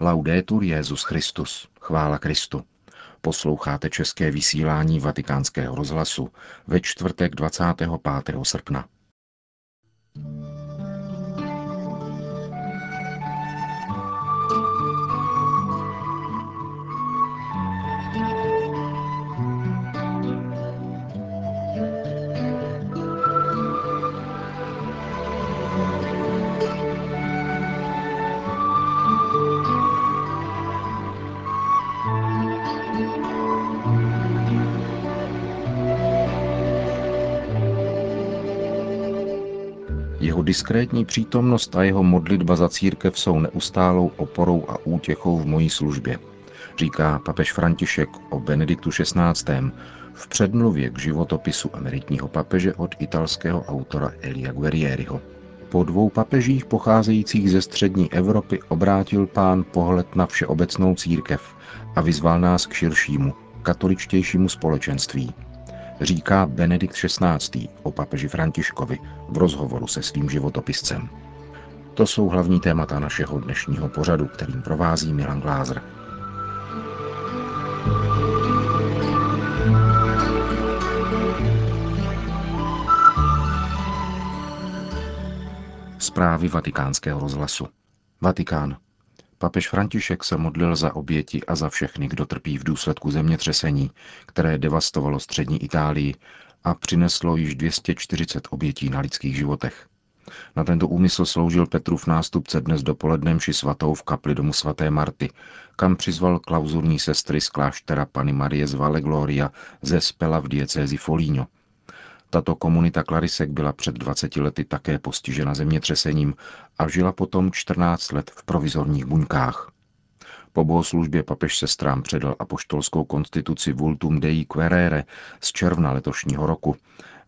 Laudetur Jezus Christus. Chvála Kristu. Posloucháte české vysílání Vatikánského rozhlasu ve čtvrtek 25. srpna. Diskrétní přítomnost a jeho modlitba za církev jsou neustálou oporou a útěchou v mojí službě, říká papež František o Benediktu XVI. v předmluvě k životopisu emeritního papeže od italského autora Elia Guerrieriho. Po dvou papežích pocházejících ze střední Evropy obrátil pán pohled na všeobecnou církev a vyzval nás k širšímu, katoličtějšímu společenství – říká Benedikt XVI. o papeži Františkovi v rozhovoru se svým životopiscem. To jsou hlavní témata našeho dnešního pořadu, kterým provází Milan Glázer. Zprávy vatikánského rozhlasu. Vatikán. Papež František se modlil za oběti a za všechny, kdo trpí v důsledku zemětřesení, které devastovalo střední Itálii a přineslo již 240 obětí na lidských životech. Na tento úmysl sloužil Petrův nástupce dnes dopoledne mši svatou v kapli domu svaté Marty, kam přizval klauzurní sestry z kláštera Pany Marie z Valle Gloria ze Spela v diecézi Folíňo. Tato komunita Klarisek byla před 20 lety také postižena zemětřesením a žila potom 14 let v provizorních buňkách. Po bohoslužbě papež sestrám předal apoštolskou konstituci Vultum Dei Querere z června letošního roku,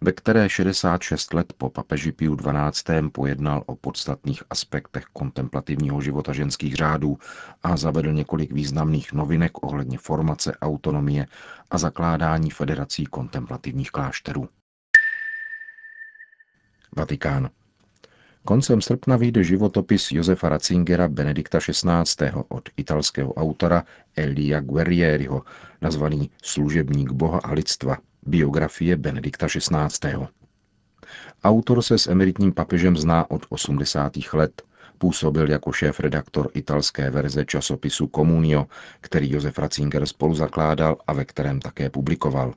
ve které 66 let po papeži Piu XII. pojednal o podstatných aspektech kontemplativního života ženských řádů a zavedl několik významných novinek ohledně formace, autonomie a zakládání federací kontemplativních klášterů. Vatikán. Koncem srpna vyjde životopis Josefa Ratzingera Benedikta XVI. od italského autora Elia Guerrieriho, nazvaný Služebník Boha a lidstva, biografie Benedikta XVI. Autor se s emeritním papežem zná od 80. let. Působil jako šéf-redaktor italské verze časopisu Comunio, který Josef Ratzinger spolu zakládal a ve kterém také publikoval.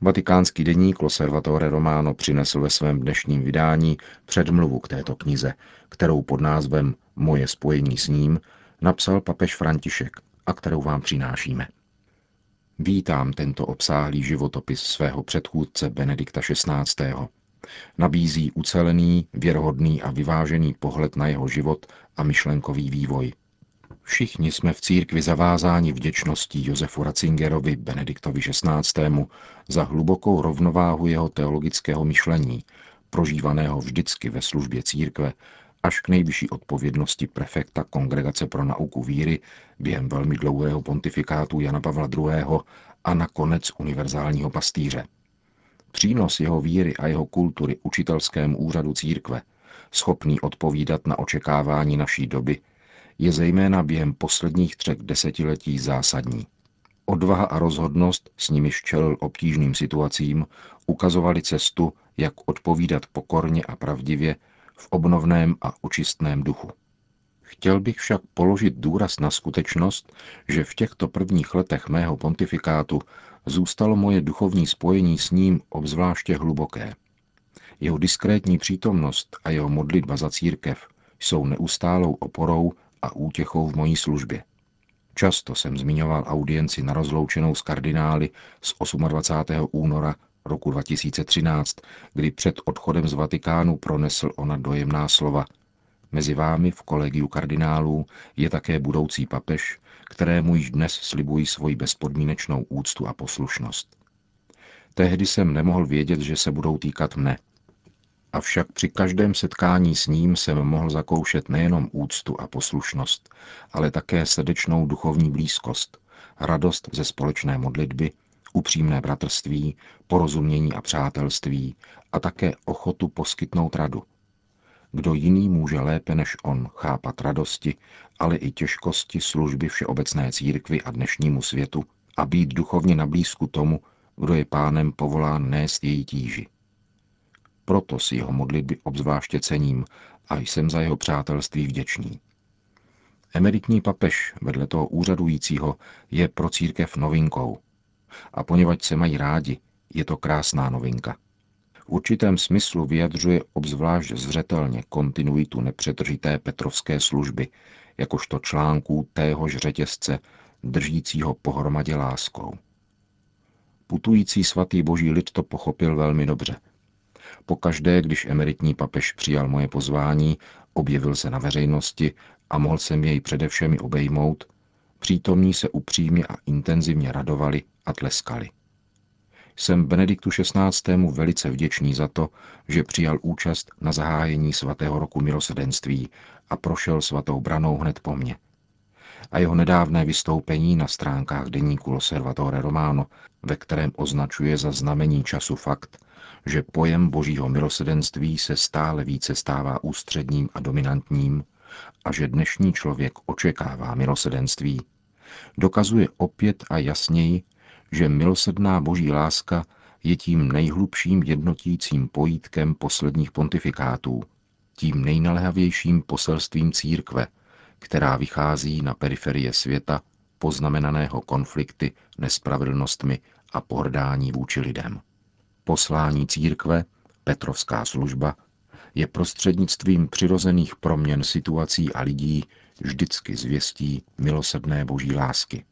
Vatikánský deník Loservatore Romano přinesl ve svém dnešním vydání předmluvu k této knize, kterou pod názvem Moje spojení s ním napsal papež František a kterou vám přinášíme. Vítám tento obsáhlý životopis svého předchůdce Benedikta XVI. Nabízí ucelený, věrohodný a vyvážený pohled na jeho život a myšlenkový vývoj – Všichni jsme v církvi zavázáni vděčností Josefu Ratzingerovi Benediktovi XVI. za hlubokou rovnováhu jeho teologického myšlení, prožívaného vždycky ve službě církve, až k nejvyšší odpovědnosti prefekta Kongregace pro nauku víry během velmi dlouhého pontifikátu Jana Pavla II. a nakonec univerzálního pastýře. Přínos jeho víry a jeho kultury učitelskému úřadu církve, schopný odpovídat na očekávání naší doby, je zejména během posledních třech desetiletí zásadní. Odvaha a rozhodnost, s nimiž čelil obtížným situacím, ukazovali cestu, jak odpovídat pokorně a pravdivě v obnovném a očistném duchu. Chtěl bych však položit důraz na skutečnost, že v těchto prvních letech mého pontifikátu zůstalo moje duchovní spojení s ním obzvláště hluboké. Jeho diskrétní přítomnost a jeho modlitba za církev jsou neustálou oporou a útěchou v mojí službě. Často jsem zmiňoval audienci na rozloučenou s kardinály z 28. února roku 2013, kdy před odchodem z Vatikánu pronesl ona dojemná slova. Mezi vámi v kolegiu kardinálů je také budoucí papež, kterému již dnes slibují svoji bezpodmínečnou úctu a poslušnost. Tehdy jsem nemohl vědět, že se budou týkat mne, Avšak při každém setkání s ním jsem mohl zakoušet nejenom úctu a poslušnost, ale také srdečnou duchovní blízkost, radost ze společné modlitby, upřímné bratrství, porozumění a přátelství a také ochotu poskytnout radu. Kdo jiný může lépe než on chápat radosti, ale i těžkosti služby všeobecné církvy a dnešnímu světu a být duchovně na blízku tomu, kdo je pánem povolán nést její tíži. Proto si jeho modlitby obzvláště cením a jsem za jeho přátelství vděčný. Emeritní papež vedle toho úřadujícího je pro církev novinkou. A poněvadž se mají rádi, je to krásná novinka. V určitém smyslu vyjadřuje obzvlášť zřetelně kontinuitu nepřetržité petrovské služby, jakožto článků téhož řetězce, držícího pohromadě láskou. Putující svatý boží lid to pochopil velmi dobře. Pokaždé, když emeritní papež přijal moje pozvání, objevil se na veřejnosti a mohl jsem jej přede všemi obejmout, přítomní se upřímně a intenzivně radovali a tleskali. Jsem Benediktu XVI. velice vděčný za to, že přijal účast na zahájení svatého roku milosedenství a prošel svatou branou hned po mně. A jeho nedávné vystoupení na stránkách deníku Loservatore Romano, ve kterém označuje za znamení času fakt, že pojem božího milosedenství se stále více stává ústředním a dominantním a že dnešní člověk očekává milosedenství, dokazuje opět a jasněji, že milosedná boží láska je tím nejhlubším jednotícím pojítkem posledních pontifikátů, tím nejnalhavějším poselstvím církve, která vychází na periferie světa poznamenaného konflikty, nespravedlnostmi a pohrdání vůči lidem. Poslání církve, Petrovská služba, je prostřednictvím přirozených proměn situací a lidí vždycky zvěstí milosedné boží lásky.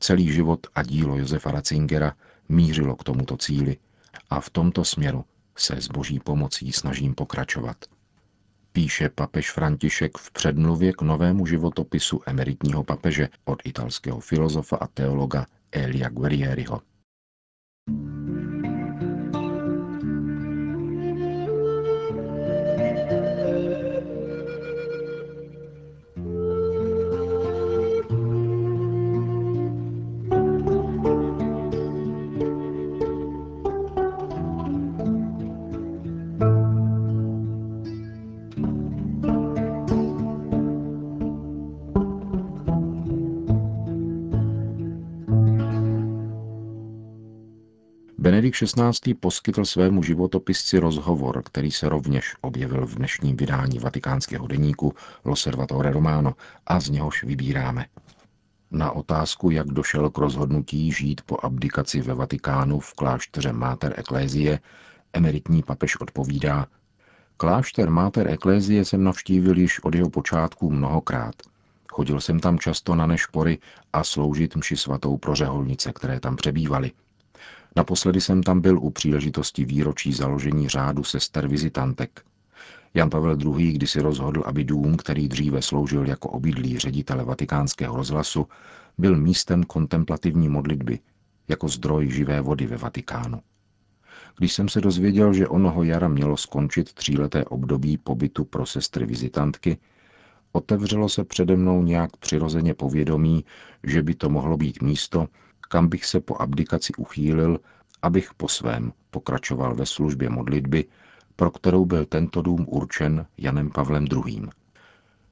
Celý život a dílo Josefa Ratzingera mířilo k tomuto cíli a v tomto směru se s boží pomocí snažím pokračovat. Píše papež František v předmluvě k novému životopisu emeritního papeže od italského filozofa a teologa Elia Guerrieriho. Benedikt XVI. poskytl svému životopisci rozhovor, který se rovněž objevil v dnešním vydání vatikánského deníku L'Osservatore Romano a z něhož vybíráme. Na otázku, jak došel k rozhodnutí žít po abdikaci ve Vatikánu v klášteře Mater Ecclesiae, emeritní papež odpovídá, Klášter Mater Ecclesiae jsem navštívil již od jeho počátku mnohokrát. Chodil jsem tam často na nešpory a sloužit mši svatou pro řeholnice, které tam přebývaly. Naposledy jsem tam byl u příležitosti výročí založení řádu sester vizitantek. Jan Pavel II. kdysi rozhodl, aby dům, který dříve sloužil jako obydlí ředitele vatikánského rozhlasu, byl místem kontemplativní modlitby, jako zdroj živé vody ve Vatikánu. Když jsem se dozvěděl, že onoho jara mělo skončit tříleté období pobytu pro sestry vizitantky, otevřelo se přede mnou nějak přirozeně povědomí, že by to mohlo být místo, kam bych se po abdikaci uchýlil, abych po svém pokračoval ve službě modlitby, pro kterou byl tento dům určen Janem Pavlem II.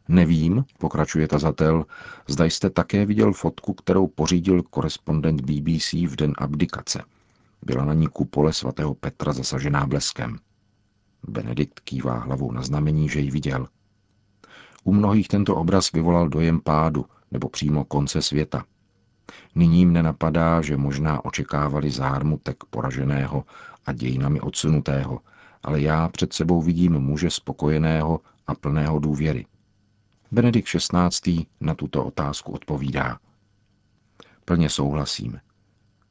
Nevím, pokračuje tazatel, zda jste také viděl fotku, kterou pořídil korespondent BBC v den abdikace. Byla na ní kupole svatého Petra zasažená bleskem. Benedikt kývá hlavou na znamení, že ji viděl. U mnohých tento obraz vyvolal dojem pádu nebo přímo konce světa. Nyní mne napadá, že možná očekávali zármutek poraženého a dějinami odsunutého, ale já před sebou vidím muže spokojeného a plného důvěry. Benedikt XVI. na tuto otázku odpovídá. Plně souhlasím.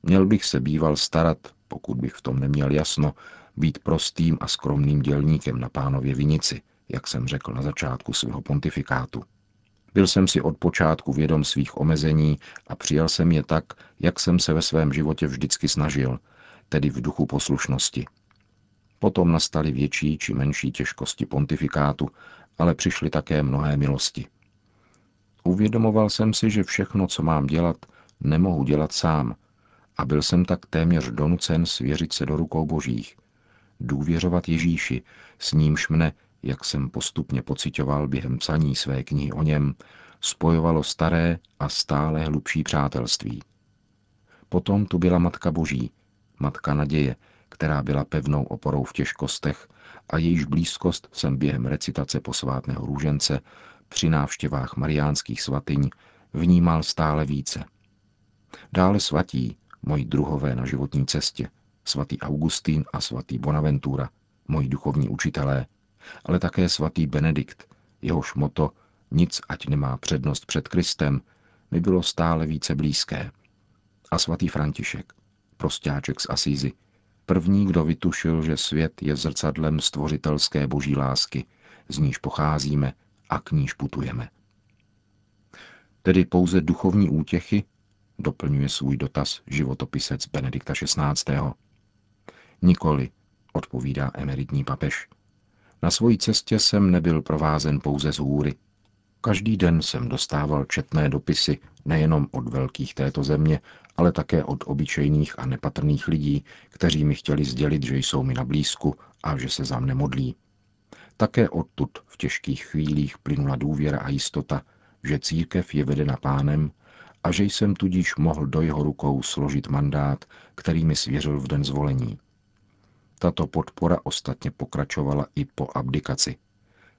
Měl bych se býval starat, pokud bych v tom neměl jasno, být prostým a skromným dělníkem na pánově vinici, jak jsem řekl na začátku svého pontifikátu. Byl jsem si od počátku vědom svých omezení a přijal jsem je tak, jak jsem se ve svém životě vždycky snažil, tedy v duchu poslušnosti. Potom nastaly větší či menší těžkosti pontifikátu, ale přišly také mnohé milosti. Uvědomoval jsem si, že všechno, co mám dělat, nemohu dělat sám a byl jsem tak téměř donucen svěřit se do rukou božích, důvěřovat Ježíši, s nímž mne, jak jsem postupně pocitoval během psaní své knihy o něm, spojovalo staré a stále hlubší přátelství. Potom tu byla Matka Boží, Matka naděje, která byla pevnou oporou v těžkostech a jejíž blízkost jsem během recitace posvátného růžence při návštěvách mariánských svatyň vnímal stále více. Dále svatí, moji druhové na životní cestě, svatý Augustín a svatý Bonaventura, moji duchovní učitelé, ale také svatý Benedikt, jehož moto nic ať nemá přednost před Kristem, mi bylo stále více blízké. A svatý František, prostáček z Asízy, první, kdo vytušil, že svět je zrcadlem stvořitelské boží lásky, z níž pocházíme a k níž putujeme. Tedy pouze duchovní útěchy, doplňuje svůj dotaz životopisec Benedikta XVI. Nikoli, odpovídá emeritní papež. Na svojí cestě jsem nebyl provázen pouze z hůry. Každý den jsem dostával četné dopisy nejenom od velkých této země, ale také od obyčejných a nepatrných lidí, kteří mi chtěli sdělit, že jsou mi na blízku a že se za mne modlí. Také odtud v těžkých chvílích plynula důvěra a jistota, že církev je vedena pánem a že jsem tudíž mohl do jeho rukou složit mandát, který mi svěřil v den zvolení. Tato podpora ostatně pokračovala i po abdikaci,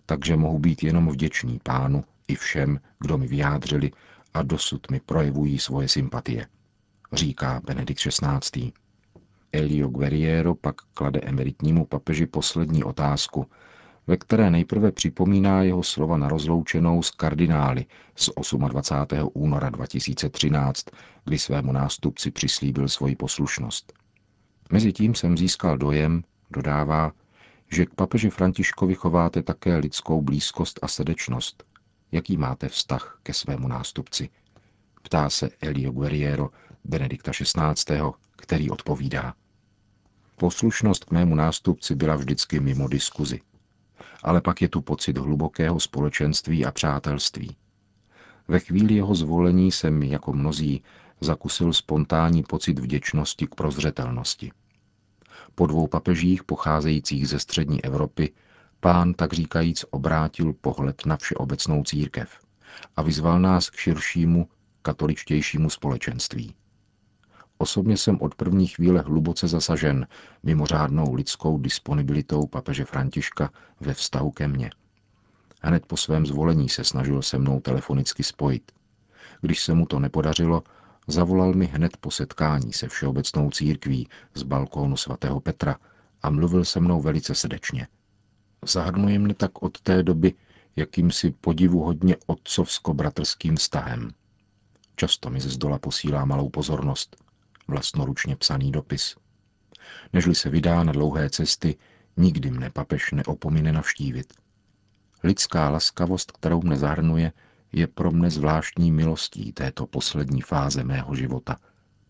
takže mohu být jenom vděčný pánu i všem, kdo mi vyjádřili a dosud mi projevují svoje sympatie, říká Benedikt XVI. Elio Guerriero pak klade emeritnímu papeži poslední otázku, ve které nejprve připomíná jeho slova na rozloučenou s kardinály z 28. února 2013, kdy svému nástupci přislíbil svoji poslušnost. Mezitím jsem získal dojem, dodává, že k papeži Františkovi chováte také lidskou blízkost a srdečnost. Jaký máte vztah ke svému nástupci? Ptá se Elio Guerriero Benedikta XVI., který odpovídá. Poslušnost k mému nástupci byla vždycky mimo diskuzi. Ale pak je tu pocit hlubokého společenství a přátelství. Ve chvíli jeho zvolení jsem, jako mnozí, zakusil spontánní pocit vděčnosti k prozřetelnosti. Po dvou papežích pocházejících ze střední Evropy pán tak říkajíc obrátil pohled na všeobecnou církev a vyzval nás k širšímu, katoličtějšímu společenství. Osobně jsem od první chvíle hluboce zasažen mimořádnou lidskou disponibilitou papeže Františka ve vztahu ke mně. Hned po svém zvolení se snažil se mnou telefonicky spojit. Když se mu to nepodařilo, zavolal mi hned po setkání se všeobecnou církví z balkónu svatého Petra a mluvil se mnou velice srdečně. Zahrnuje mne tak od té doby jakýmsi podivuhodně otcovsko-bratrským vztahem. Často mi ze zdola posílá malou pozornost, vlastnoručně psaný dopis. Nežli se vydá na dlouhé cesty, nikdy mne papež neopomine navštívit. Lidská laskavost, kterou mne zahrnuje, je pro mne zvláštní milostí této poslední fáze mého života,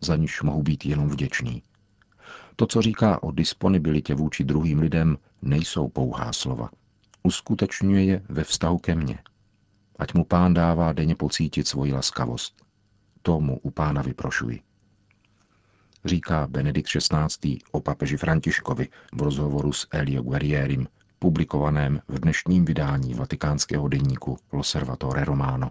za níž mohu být jenom vděčný. To, co říká o disponibilitě vůči druhým lidem, nejsou pouhá slova. Uskutečňuje je ve vztahu ke mně. Ať mu pán dává denně pocítit svoji laskavost. Tomu u pána vyprošuji. Říká Benedikt XVI. o papeži Františkovi v rozhovoru s Elio Guerrierim, publikovaném v dnešním vydání vatikánského deníku L'Osservatore Romano.